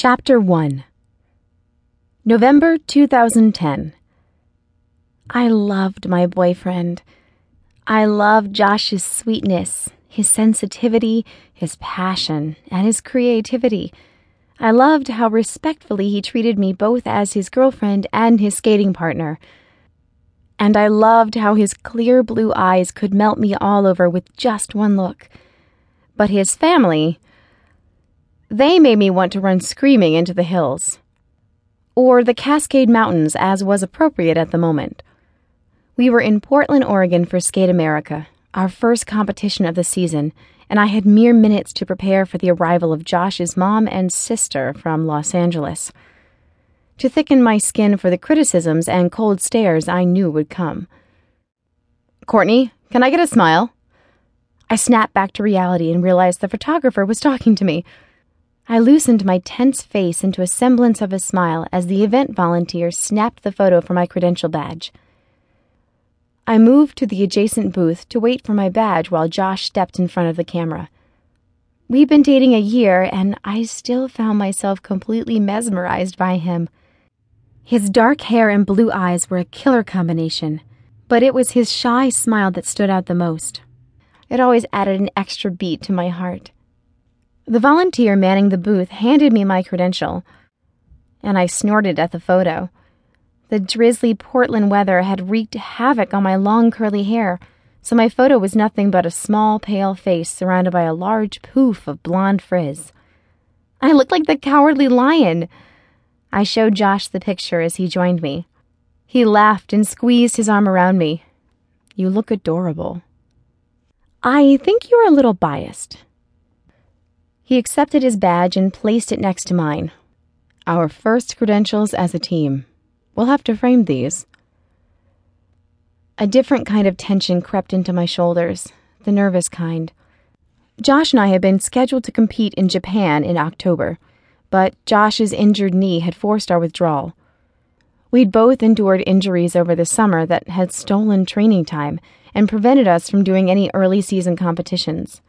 Chapter 1 November 2010. I loved my boyfriend. I loved Josh's sweetness, his sensitivity, his passion, and his creativity. I loved how respectfully he treated me both as his girlfriend and his skating partner. And I loved how his clear blue eyes could melt me all over with just one look. But his family, they made me want to run screaming into the hills. Or the Cascade Mountains, as was appropriate at the moment. We were in Portland, Oregon for Skate America, our first competition of the season, and I had mere minutes to prepare for the arrival of Josh's mom and sister from Los Angeles. To thicken my skin for the criticisms and cold stares I knew would come. Courtney, can I get a smile? I snapped back to reality and realized the photographer was talking to me. I loosened my tense face into a semblance of a smile as the event volunteer snapped the photo for my credential badge. I moved to the adjacent booth to wait for my badge while Josh stepped in front of the camera. We'd been dating a year, and I still found myself completely mesmerized by him. His dark hair and blue eyes were a killer combination, but it was his shy smile that stood out the most. It always added an extra beat to my heart. The volunteer manning the booth handed me my credential, and I snorted at the photo. The drizzly Portland weather had wreaked havoc on my long curly hair, so my photo was nothing but a small, pale face surrounded by a large poof of blonde frizz. I looked like the cowardly lion. I showed Josh the picture as he joined me. He laughed and squeezed his arm around me. You look adorable. I think you're a little biased. He accepted his badge and placed it next to mine. Our first credentials as a team. We'll have to frame these. A different kind of tension crept into my shoulders, the nervous kind. Josh and I had been scheduled to compete in Japan in October, but Josh's injured knee had forced our withdrawal. We'd both endured injuries over the summer that had stolen training time and prevented us from doing any early season competitions.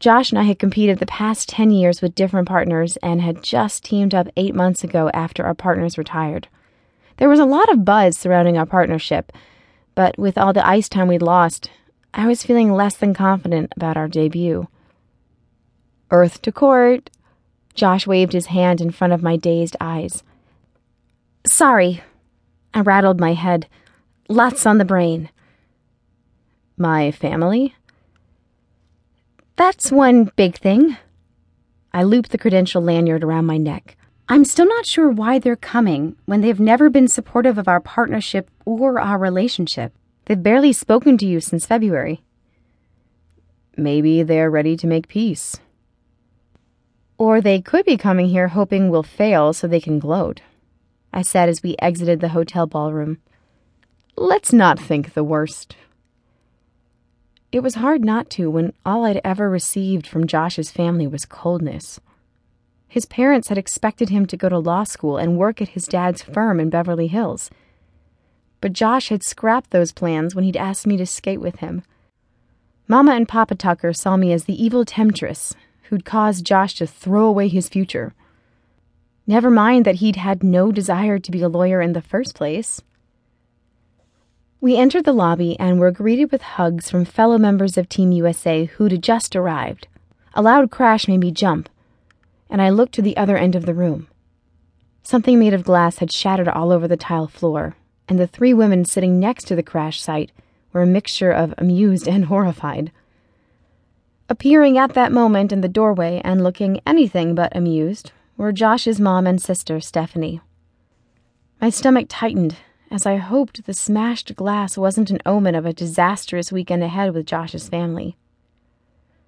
Josh and I had competed the past 10 years with different partners and had just teamed up eight months ago after our partners retired. There was a lot of buzz surrounding our partnership, but with all the ice time we'd lost, I was feeling less than confident about our debut. Earth to court. Josh waved his hand in front of my dazed eyes. Sorry. I rattled my head. Lots on the brain. My family? That's one big thing. I looped the credential lanyard around my neck. I'm still not sure why they're coming when they've never been supportive of our partnership or our relationship. They've barely spoken to you since February. Maybe they're ready to make peace. Or they could be coming here hoping we'll fail so they can gloat. I said as we exited the hotel ballroom. Let's not think the worst. It was hard not to when all I'd ever received from Josh's family was coldness. His parents had expected him to go to law school and work at his dad's firm in Beverly Hills. But Josh had scrapped those plans when he'd asked me to skate with him. Mama and Papa Tucker saw me as the evil temptress who'd caused Josh to throw away his future. Never mind that he'd had no desire to be a lawyer in the first place. We entered the lobby and were greeted with hugs from fellow members of Team USA who'd just arrived. A loud crash made me jump, and I looked to the other end of the room. Something made of glass had shattered all over the tile floor, and the three women sitting next to the crash site were a mixture of amused and horrified. Appearing at that moment in the doorway and looking anything but amused were Josh's mom and sister, Stephanie. My stomach tightened as I hoped the smashed glass wasn't an omen of a disastrous weekend ahead with Josh's family.